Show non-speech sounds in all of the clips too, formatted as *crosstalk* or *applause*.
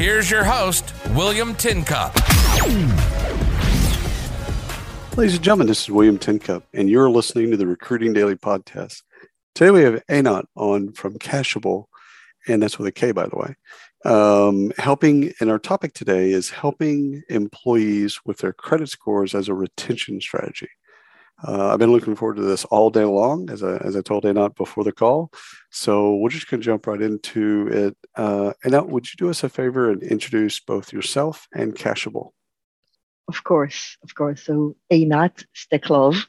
Here's your host, William Tincup. Ladies and gentlemen, this is William Tincup, and you're listening to the Recruiting Daily Podcast. Today we have Anant on from Kashable, and that's with a K, by the way. Um, helping, and our topic today is helping employees with their credit scores as a retention strategy. Uh, I've been looking forward to this all day long, as I, as I told Anant before the call. So we're just going to jump right into it. Uh, Anant, would you do us a favor and introduce both yourself and Kashable? Of course, of course. So Einat Steklov,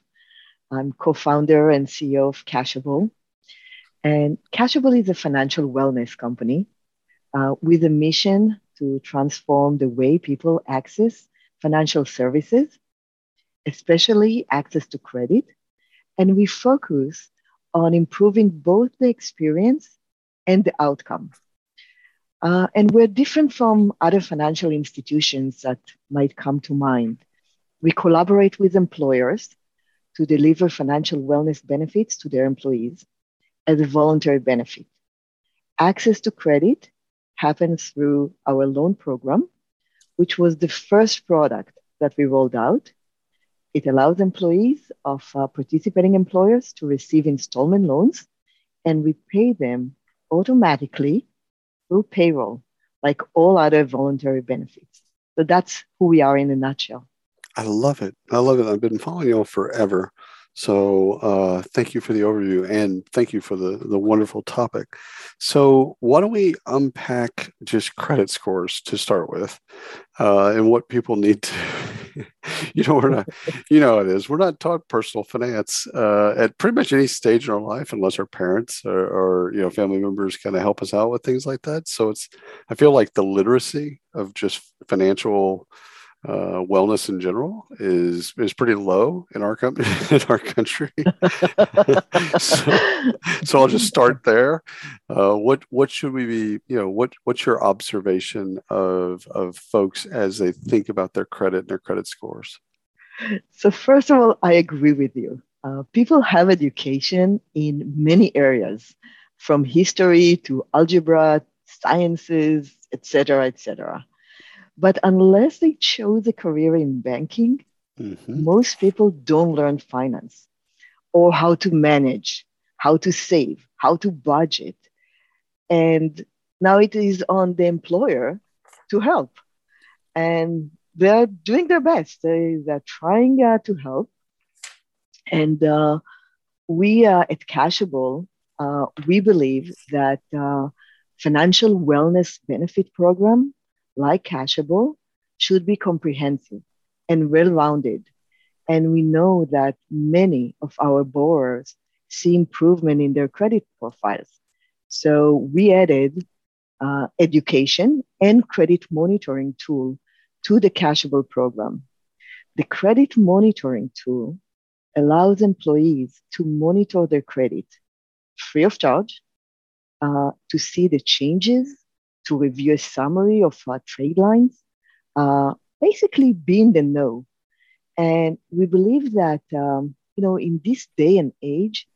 I'm co-founder and CEO of Kashable. And Kashable is a financial wellness company uh, with a mission to transform the way people access financial services especially access to credit. And we focus on improving both the experience and the outcome. Uh, and we're different from other financial institutions that might come to mind. We collaborate with employers to deliver financial wellness benefits to their employees as a voluntary benefit. Access to credit happens through our loan program, which was the first product that we rolled out it allows employees of uh, participating employers to receive installment loans and repay them automatically through payroll, like all other voluntary benefits. So that's who we are in a nutshell. I love it. I love it. I've been following you forever. So uh, thank you for the overview and thank you for the, the wonderful topic. So why don't we unpack just credit scores to start with uh, and what people need to, *laughs* you know, we're not, you know, it is, we're not taught personal finance uh, at pretty much any stage in our life unless our parents or, or you know, family members kind of help us out with things like that. So it's, I feel like the literacy of just financial uh, wellness in general is is pretty low in our company *laughs* in our country. *laughs* so, so, I'll just start there. Uh, what what should we be? You know, what what's your observation of of folks as they think about their credit and their credit scores? So first of all, I agree with you. Uh, people have education in many areas, from history to algebra, sciences, etc., etc. But unless they chose a career in banking, mm-hmm. most people don't learn finance or how to manage, how to save, how to budget. And now it is on the employer to help. And they're doing their best. They, are trying uh, to help. And uh, we uh, at Kashable, uh, we believe that uh, financial wellness benefit program like Kashable, should be comprehensive and well rounded. And we know that many of our borrowers see improvement in their credit profiles. So we added uh, education and credit monitoring tool to the Kashable program. The credit monitoring tool allows employees to monitor their credit free of charge, uh, to see the changes to review a summary of our trade lines, uh, basically be in the know. And we believe that, um, you know, in this day and age,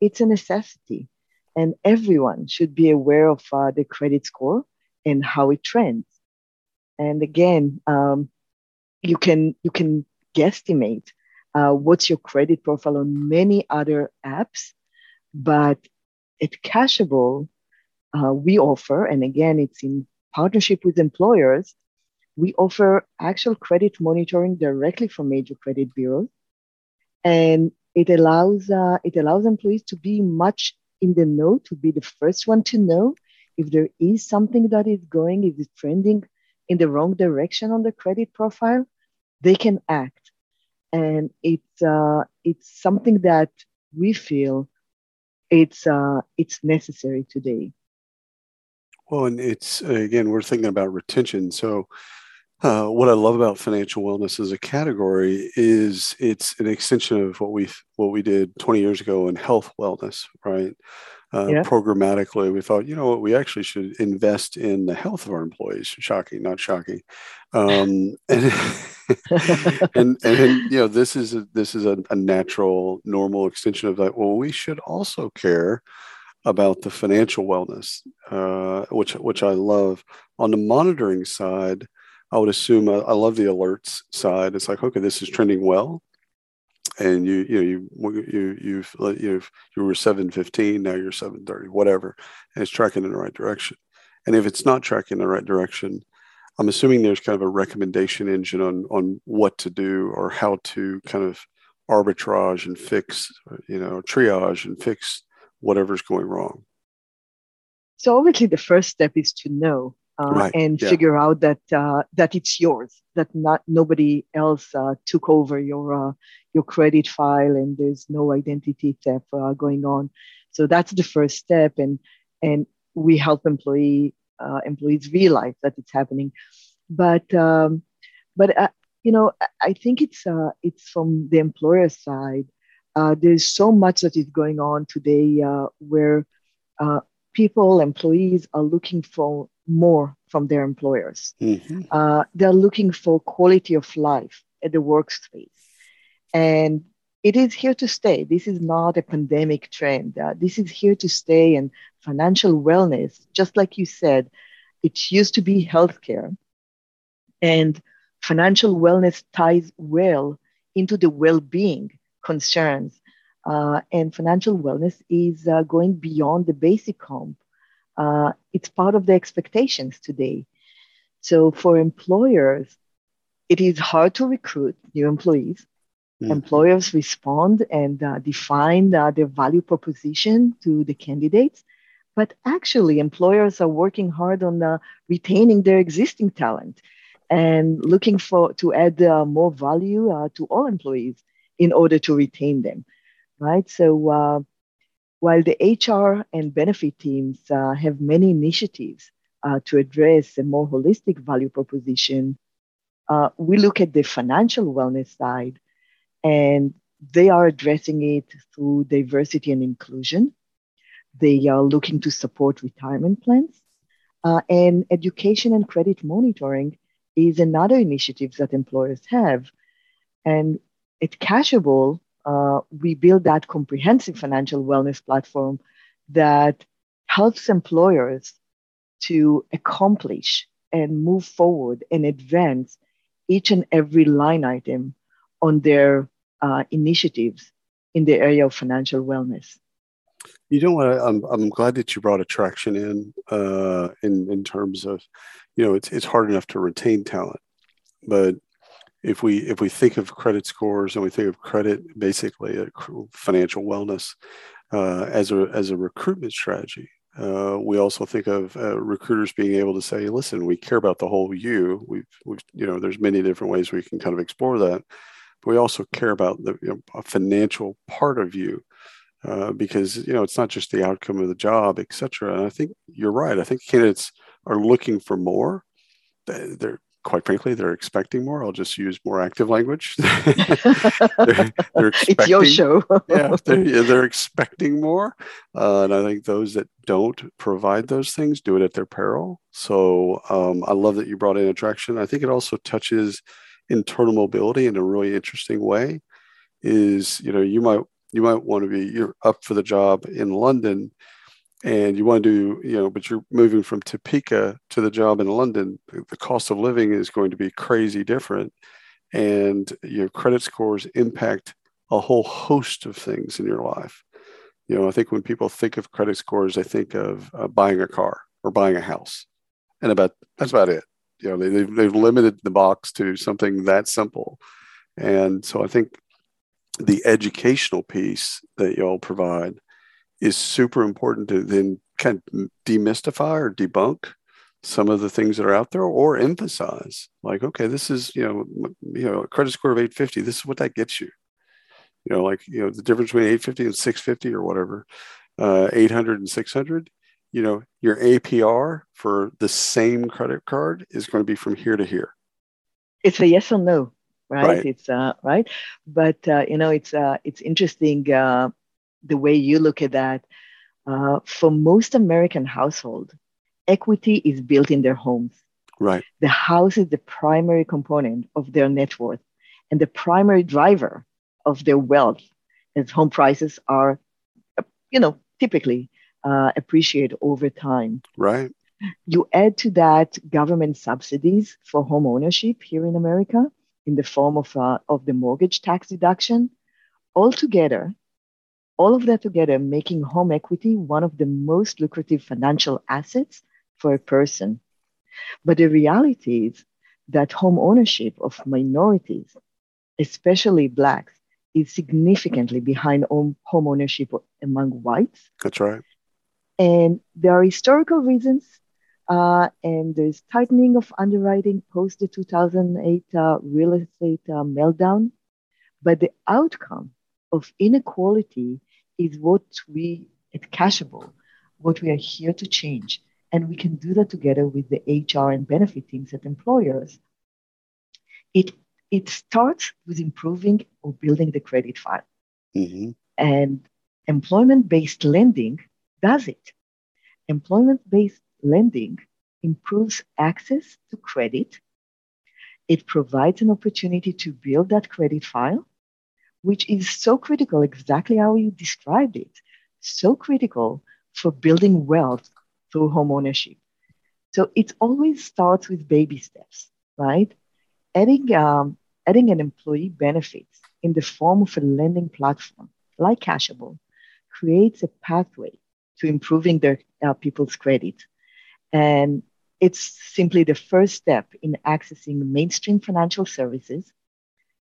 it's a necessity. And everyone should be aware of uh, the credit score and how it trends. And again, um, you can you can guesstimate uh, what's your credit profile on many other apps, but at Kashable, uh, we offer, and again, it's in partnership with employers, we offer actual credit monitoring directly from major credit bureaus. And it allows, uh, it allows employees to be much in the know, to be the first one to know if there is something that is going, if it's trending in the wrong direction on the credit profile, they can act. And it's, uh, it's something that we feel it's, uh, it's necessary today. Well, and it's again, we're thinking about retention. So uh, what I love about financial wellness as a category is it's an extension of what we what we did 20 years ago in health wellness, right? Uh, yeah. Programmatically, we thought, you know what, we actually should invest in the health of our employees. Shocking, not shocking. Um, *laughs* and, and, and you know, this is a, this is a, a natural, normal extension of that. Well, we should also care about the financial wellness, uh, which which I love. On the monitoring side, I would assume I, uh, I love the alerts side. It's like, okay, this is trending well, and you you know you you you've you've you were seven fifteen, now you're seven thirty, whatever, and it's tracking in the right direction. And if it's not tracking in the right direction, I'm assuming there's kind of a recommendation engine on on what to do or how to kind of arbitrage and fix, you know, triage and fix whatever's going wrong. So obviously, the first step is to know uh, right. and yeah. figure out that uh, that it's yours, that not nobody else uh, took over your uh, your credit file, and there's no identity theft uh, going on. So that's the first step, and and we help employee uh, employees realize that it's happening. But um, but you know, I think it's it's from the employer side. There's so much that is going on today where people, employees are looking for more from their employers. Mm-hmm. Uh, they're looking for quality of life at the workspace. And it is here to stay. This is not a pandemic trend. Uh, this is here to stay. And financial wellness, just like you said, it used to be healthcare. And financial wellness ties well into the well being concerns. Uh, and financial wellness is uh, going beyond the basic home uh, it's part of the expectations today. So for employers, it is hard to recruit new employees. Mm-hmm. Employers respond and uh, define uh, their value proposition to the candidates. But actually, employers are working hard on uh, retaining their existing talent and looking for to add uh, more value uh, to all employees in order to retain them, right? So uh, while the HR and benefit teams uh, have many initiatives uh, to address a more holistic value proposition, uh, we look at the financial wellness side and they are addressing it through diversity and inclusion. They are looking to support retirement plans. Uh, and education and credit monitoring is another initiative that employers have. And at Kashable, uh, we build that comprehensive financial wellness platform that helps employers to accomplish and move forward and advance each and every line item on their uh, initiatives in the area of financial wellness. You know what? I'm, I'm glad that you brought attraction in, uh, in in terms of, you know, it's it's hard enough to retain talent, but if we if we think of credit scores and we think of credit basically a financial wellness uh, as a as a recruitment strategy uh, we also think of uh, recruiters being able to say listen we care about the whole you. We've, you know there's many different ways we can kind of explore that but we also care about the you know, financial part of you uh, because you know it's not just the outcome of the job etc and i think you're right. I think candidates are looking for more. They're quite frankly, they're expecting more. I'll just use more active language. *laughs* *laughs* they're, they're it's your show. *laughs* yeah, they're, they're, expecting more. Uh, and I think those that don't provide those things do it at their peril. So um, I love that you brought in attraction. I think it also touches internal mobility in a really interesting way. Is you know you might you might want to be you're up for the job in London and you want to do, you know, but you're moving from Topeka to the job in London, the cost of living is going to be crazy different. And your credit scores impact a whole host of things in your life. You know, I think when people think of credit scores, they think of uh, buying a car or buying a house. And about that's about it. You know, they, they've, they've limited the box to something that simple. And so I think the educational piece that y'all provide is super important to then kind of demystify or debunk some of the things that are out there or emphasize like okay this is you know you know a credit score of 850 this is what that gets you you know like you know the difference between 850 and 650 or whatever uh, 800 and 600 you know your apr for the same credit card is going to be from here to here it's a yes or no, right? Right. It's uh, right, but uh, you know, it's uh, it's interesting uh, the way you look at that. Uh, for most American household, equity is built in their homes. Right. The house is the primary component of their net worth and the primary driver of their wealth, as home prices are, you know, typically uh, appreciate over time. Right. You add to that government subsidies for home ownership here in America in the form of, uh, of the mortgage tax deduction. Altogether, all of that together making home equity one of the most lucrative financial assets for a person. But the reality is that home ownership of minorities, especially Blacks, is significantly behind home, home ownership among whites. That's right. And there are historical reasons, uh, and there's tightening of underwriting post the 2008 uh, real estate uh, meltdown. But the outcome of inequality is what we at Kashable, what we are here to change. And we can do that together with the HR and benefit teams at employers. It, it starts with improving or building the credit file. Mm-hmm. And employment based lending does it. Employment based lending improves access to credit. It provides an opportunity to build that credit file, which is so critical, exactly how you described it, so critical for building wealth through home ownership. So it always starts with baby steps, right? Adding, um, adding an employee benefits in the form of a lending platform like Kashable creates a pathway to improving their uh, people's credit. And it's simply the first step in accessing mainstream financial services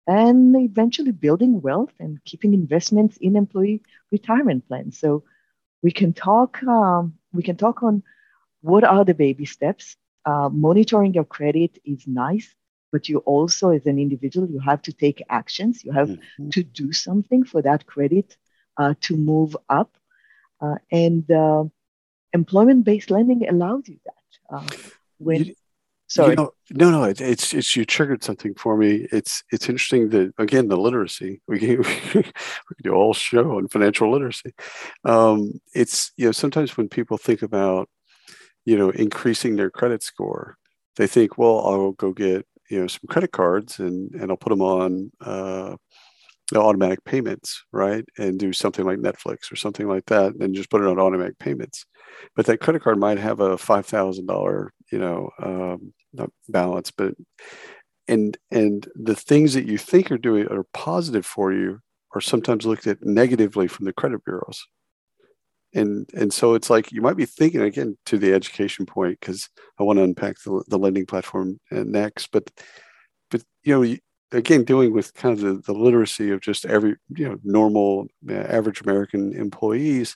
and eventually building wealth and keeping investments in employee retirement plans. So we can talk um, we can talk on what are the baby steps. Uh, monitoring your credit is nice, but you also, as an individual, you have to take actions. You have mm-hmm. to do something for that credit uh, to move up. Uh, and uh, employment-based lending allows you that. Uh, when you, sorry, you know, no, no, it, it's it's you triggered something for me. It's it's interesting that again the literacy *laughs* we can, we can do a whole show on financial literacy. Um, it's you know sometimes when people think about you know increasing their credit score, they think, well, I'll go get you know some credit cards and and I'll put them on uh, the automatic payments, right? And do something like Netflix or something like that, and just put it on automatic payments. But that credit card might have a five thousand dollar, you know, um, not balance, but and and the things that you think are doing are positive for you are sometimes looked at negatively from the credit bureaus. And and so it's like you might be thinking again to the education point because I want to unpack the, the lending platform next, but but you know again dealing with kind of the, the literacy of just every you know normal uh, average american employees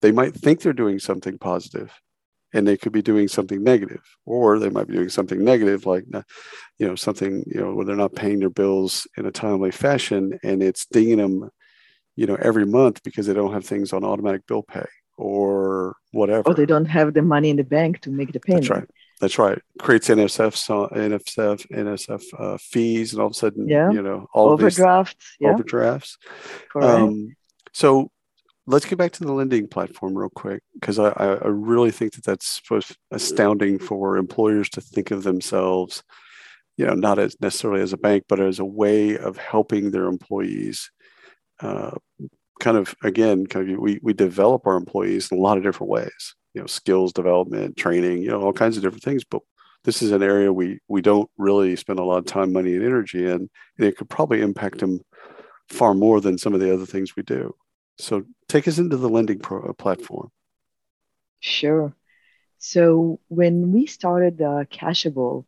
they might think they're doing something positive and they could be doing something negative or they might be doing something negative like uh, you know something you know where they're not paying their bills in a timely fashion and it's dinging them you know every month because they don't have things on automatic bill pay or whatever. Or they don't have the money in the bank to make the payment. that's right that's right. Creates NSF, NSF, NSF uh, fees, and all of a sudden, yeah. you know, all overdrafts, yeah. overdrafts. Um, so let's get back to the lending platform real quick because I, I really think that that's astounding for employers to think of themselves, you know, not as necessarily as a bank, but as a way of helping their employees. Uh, kind of again, kind of we we develop our employees in a lot of different ways you know skills development training you know all kinds of different things but this is an area we we don't really spend a lot of time money and energy in and it could probably impact them far more than some of the other things we do. So take us into the lending pro- uh, platform. Sure. So when we started Kashable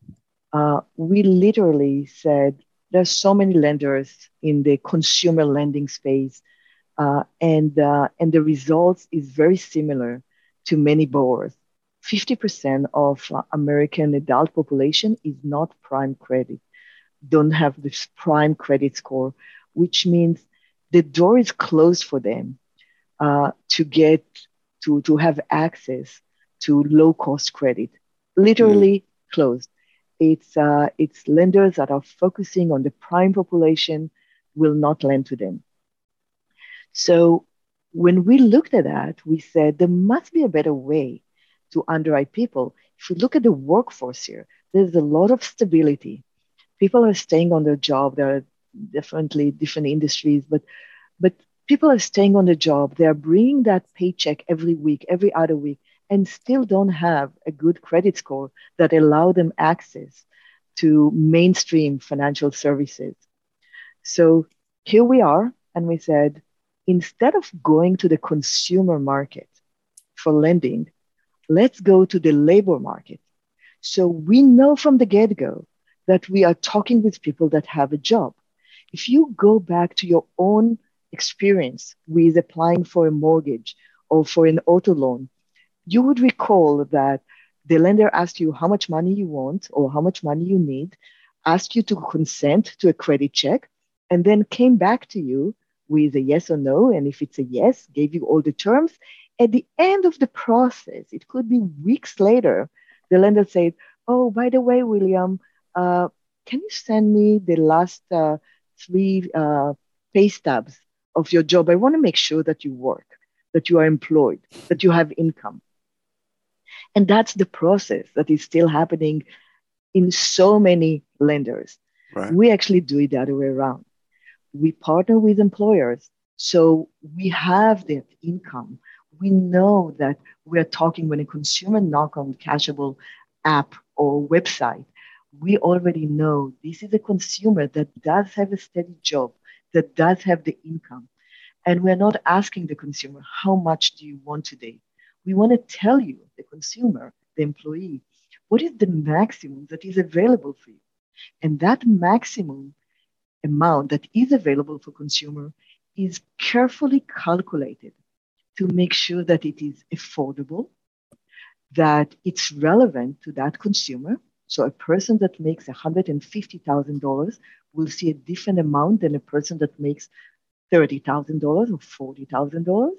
uh, we literally said there's so many lenders in the consumer lending space uh, and uh, and the results is very similar to many borrowers. 50% of uh, American adult population is not prime credit, don't have this prime credit score, which means the door is closed for them uh, to get to, to have access to low cost credit, literally mm. closed. it's uh, it's lenders that are focusing on the prime population will not lend to them. So when we looked at that, we said there must be a better way to underwrite people. If you look at the workforce here, there's a lot of stability. People are staying on their job. There are definitely different industries, but but people are staying on the job. They are bringing that paycheck every week, every other week, and still don't have a good credit score that allow them access to mainstream financial services. So here we are, and we said, instead of going to the consumer market for lending, let's go to the labor market. So we know from the get go that we are talking with people that have a job. If you go back to your own experience with applying for a mortgage or for an auto loan, you would recall that the lender asked you how much money you want or how much money you need, asked you to consent to a credit check, and then came back to you with a yes or no. And if it's a yes, gave you all the terms. At the end of the process, it could be weeks later, the lender said, Oh, by the way, William, uh, can you send me the last uh, three uh, pay stubs of your job? I want to make sure that you work, that you are employed, that you have income. And that's the process that is still happening in so many lenders. Right. We actually do it the other way around. We partner with employers. So we have that income. We know that we're talking when a consumer knock on a Kashable app or website, we already know this is a consumer that does have a steady job, that does have the income. And we're not asking the consumer, how much do you want today? We want to tell you, the consumer, the employee, what is the maximum that is available for you? And that maximum amount that is available for consumer is carefully calculated to make sure that it is affordable, that it's relevant to that consumer. So a person that makes $150,000 will see a different amount than a person that makes $30,000 or $40,000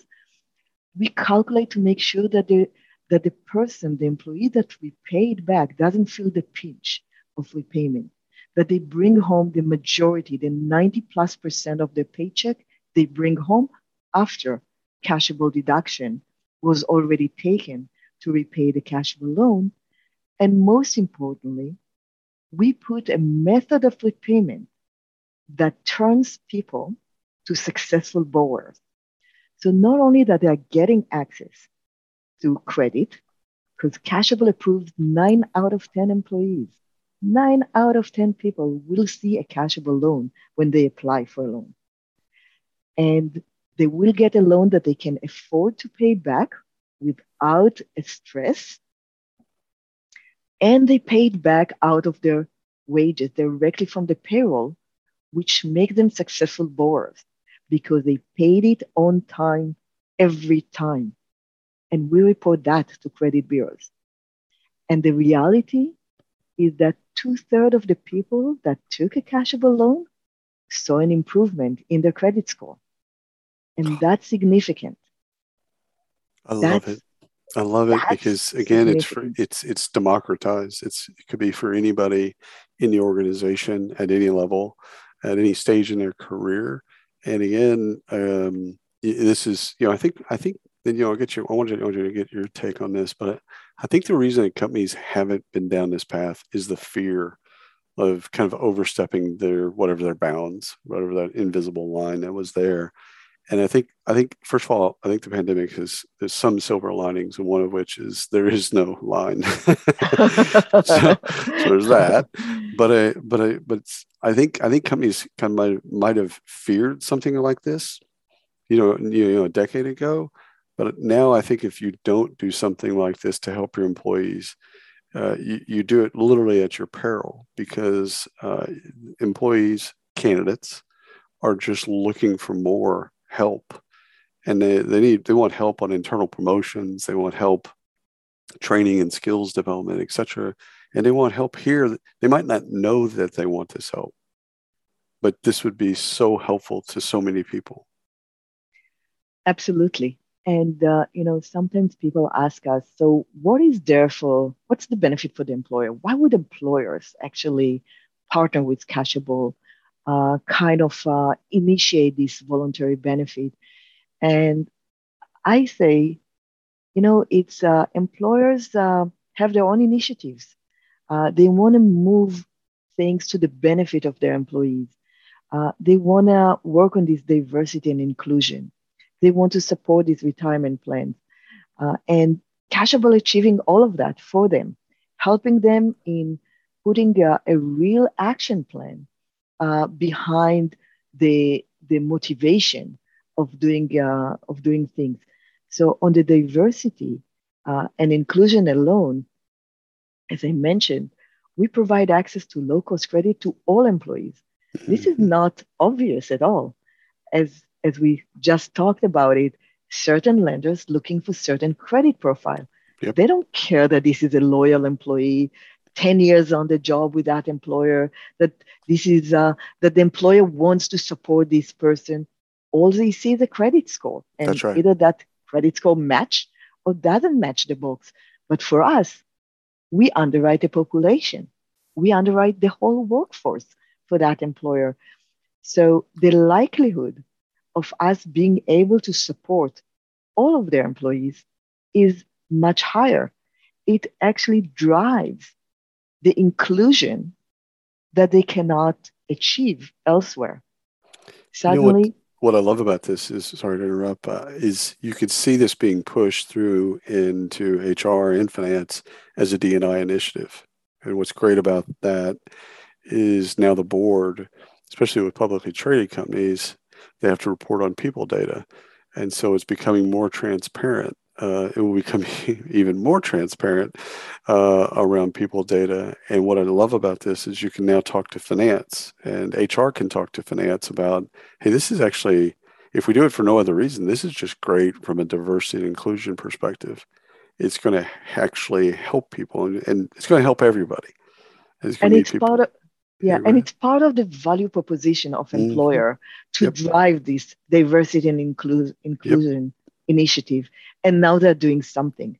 we calculate to make sure that the that the person, the employee that we paid back doesn't feel the pinch of repayment, that they bring home the majority, the 90 plus percent of their paycheck, they bring home after Kashable deduction was already taken to repay the Kashable loan. And most importantly, we put a method of repayment that turns people to successful borrowers. So not only that they are getting access to credit, because Kashable approves nine out of 10 employees. Nine out of 10 people will see a Kashable loan when they apply for a loan. And they will get a loan that they can afford to pay back without a stress. And they paid back out of their wages directly from the payroll, which make them successful borrowers because they paid it on time every time. And we report that to credit bureaus. And the reality is that two thirds of the people that took a Kashable loan saw an improvement in their credit score. And that's significant. I love it. I love it because again, it's for, it's it's democratized. It's it could be for anybody in the organization at any level, at any stage in their career and again, um, this is you know I think I think then you know I'll get you I want you, I want you to get your take on this, but I think the reason that companies haven't been down this path is the fear of kind of overstepping their whatever their bounds, whatever that invisible line that was there. And I think I think first of all, I think the pandemic has there's some silver linings, and one of which is there is no line. *laughs* so, so, there's that. But I but I but I think I think companies kind of might might have feared something like this, you know, you know, a decade ago. But now I think if you don't do something like this to help your employees, uh, you, you do it literally at your peril because uh, employees, candidates, are just looking for more help. And they, they need they want help on internal promotions. They want help training and skills development etc and they want help here. They might not know that they want this help but this would be so helpful to so many people. Absolutely And uh, you know, sometimes people ask us, so what is there for? What's the benefit for the employer? Why would employers actually partner with Kashable, uh, kind of uh, initiate this voluntary benefit? And I say, you know, it's uh, employers uh, have their own initiatives. Uh, they want to move things to the benefit of their employees. they want to work on this diversity and inclusion they want to support these retirement plans. Uh, and Kashable achieving all of that for them, helping them in putting a, a real action plan uh, behind the, the motivation of doing, uh, of doing things. So on the diversity uh, and inclusion alone, as I mentioned, we provide access to low-cost credit to all employees. This is mm-hmm. not obvious at all. As as we just talked about it, certain lenders looking for certain credit profile. Yep. They don't care that this is a loyal employee, 10 years on the job with that employer, that this is uh, that the employer wants to support this person. All they see is a credit score. And right. either that credit score match or doesn't match the box. But for us, we underwrite a population. We underwrite the whole workforce for that employer. So the likelihood of us being able to support all of their employees is much higher. It actually drives the inclusion that they cannot achieve elsewhere. Suddenly, you know what, what, I love about this is sorry to interrupt, uh, is you could see this being pushed through into HR and finance as a DNI initiative. And what's great about that is now the board, especially with publicly traded companies, they have to report on people data. And so it's becoming more transparent. Uh, it will become *laughs* even more transparent uh, around people data. And what I love about this is you can now talk to finance, and HR can talk to finance about, hey, this is actually, if we do it for no other reason, this is just great from a diversity and inclusion perspective. It's going to actually help people, and, and it's going to help everybody. It's and it's people. part of yeah, and it's part of the value proposition of mm-hmm. employer mm-hmm. to yep. drive this diversity and inclu- inclusion yep. initiative. And now they're doing something.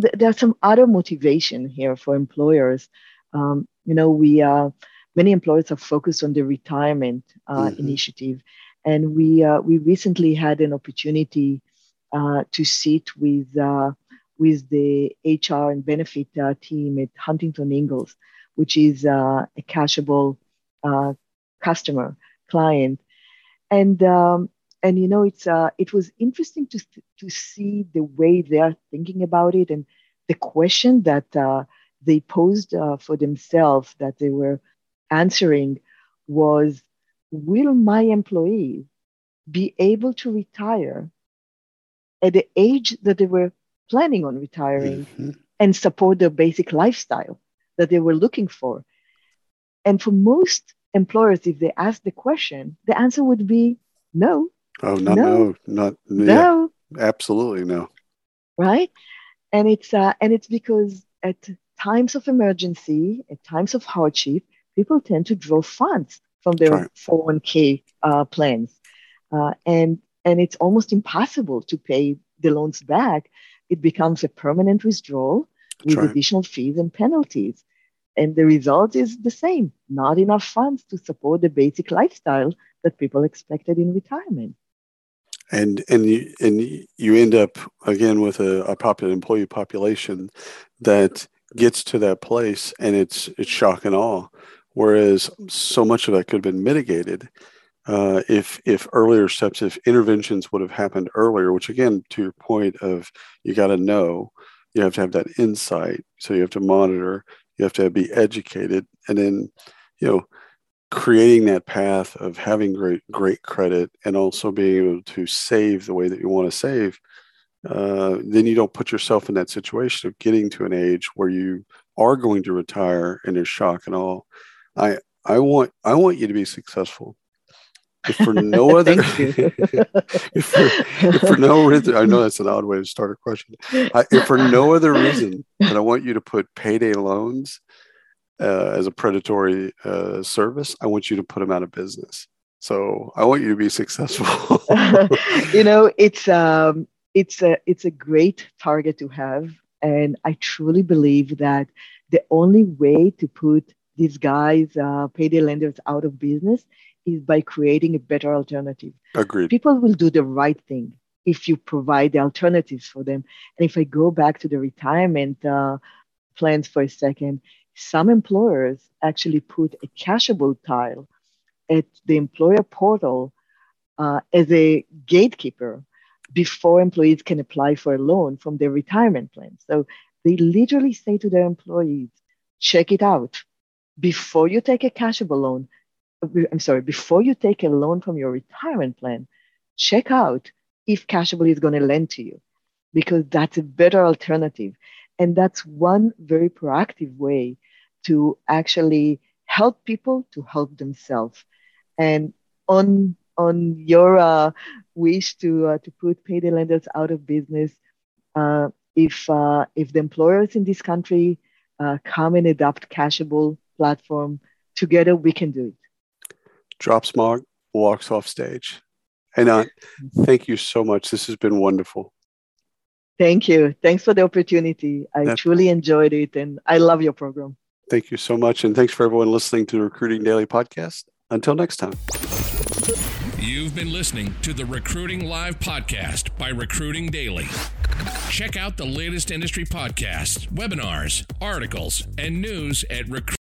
Th- there's some other motivation here for employers. Um, you know, we uh, many employers are focused on the retirement uh, mm-hmm. initiative, and we uh, we recently had an opportunity uh, to sit with uh, with the HR and benefit uh, team at Huntington Ingalls which is uh, a Kashable uh, customer client, and um, and you know it's uh, it was interesting to to see the way they are thinking about it and the question that uh, they posed uh, for themselves that they were answering was, will my employees be able to retire at the age that they were planning on retiring mm-hmm. and support their basic lifestyle? That they were looking for. And for most employers, if they ask the question, the answer would be no. Oh, not no, no not no. Yeah, absolutely no. Right, and it's uh, and it's because at times of emergency, at times of hardship, people tend to draw funds from their right. 401k uh, plans, uh, and and it's almost impossible to pay the loans back. It becomes a permanent withdrawal with right. additional fees and penalties. And the result is the same not enough funds to support the basic lifestyle that people expected in retirement. And and you, and you end up again with a, a popular employee population that gets to that place and it's it's shock and awe. Whereas so much of that could have been mitigated uh, if if earlier steps, if interventions would have happened earlier. Which again, to your point of you got to know, you have to have that insight, so you have to monitor, you have to be educated. And then you know creating that path of having great great credit and also being able to save the way that you want to save uh, then you don't put yourself in that situation of getting to an age where you are going to retire and there's shock and all i i want i want you to be successful if for no *laughs* other *laughs* if, for, if, for, no reason i know that's an odd way to start a question. I, if for no other reason that i want you to put payday loans uh, as a predatory uh, service i want you to put them out of business. So i want you to be successful. *laughs* You know it's um it's a it's a great target to have, and I truly believe that the only way to put these guys, uh, payday lenders, out of business is by creating a better alternative. Agreed. People will do the right thing if you provide the alternatives for them. And if I go back to the retirement uh, plans for a second, some employers actually put a Kashable tile at the employer portal uh, as a gatekeeper before employees can apply for a loan from their retirement plan. So they literally say to their employees, check it out. Before you take a Kashable loan, I'm sorry, before you take a loan from your retirement plan, check out if Kashable is going to lend to you, because that's a better alternative. And that's one very proactive way to actually help people to help themselves. And on on your uh, wish to uh, to put payday lenders out of business, uh, if uh, if the employers in this country uh, come and adopt Kashable platform, together we can do it drops Mark, walks off stage. And uh, thank you so much. This has been wonderful. Thank you. Thanks for the opportunity. I That's truly enjoyed it and I love your program. Thank you so much. And thanks for everyone listening to the Recruiting Daily podcast. Until next time. You've been listening to the Recruiting Live podcast by Recruiting Daily. Check out the latest industry podcasts, webinars, articles, and news at recruiting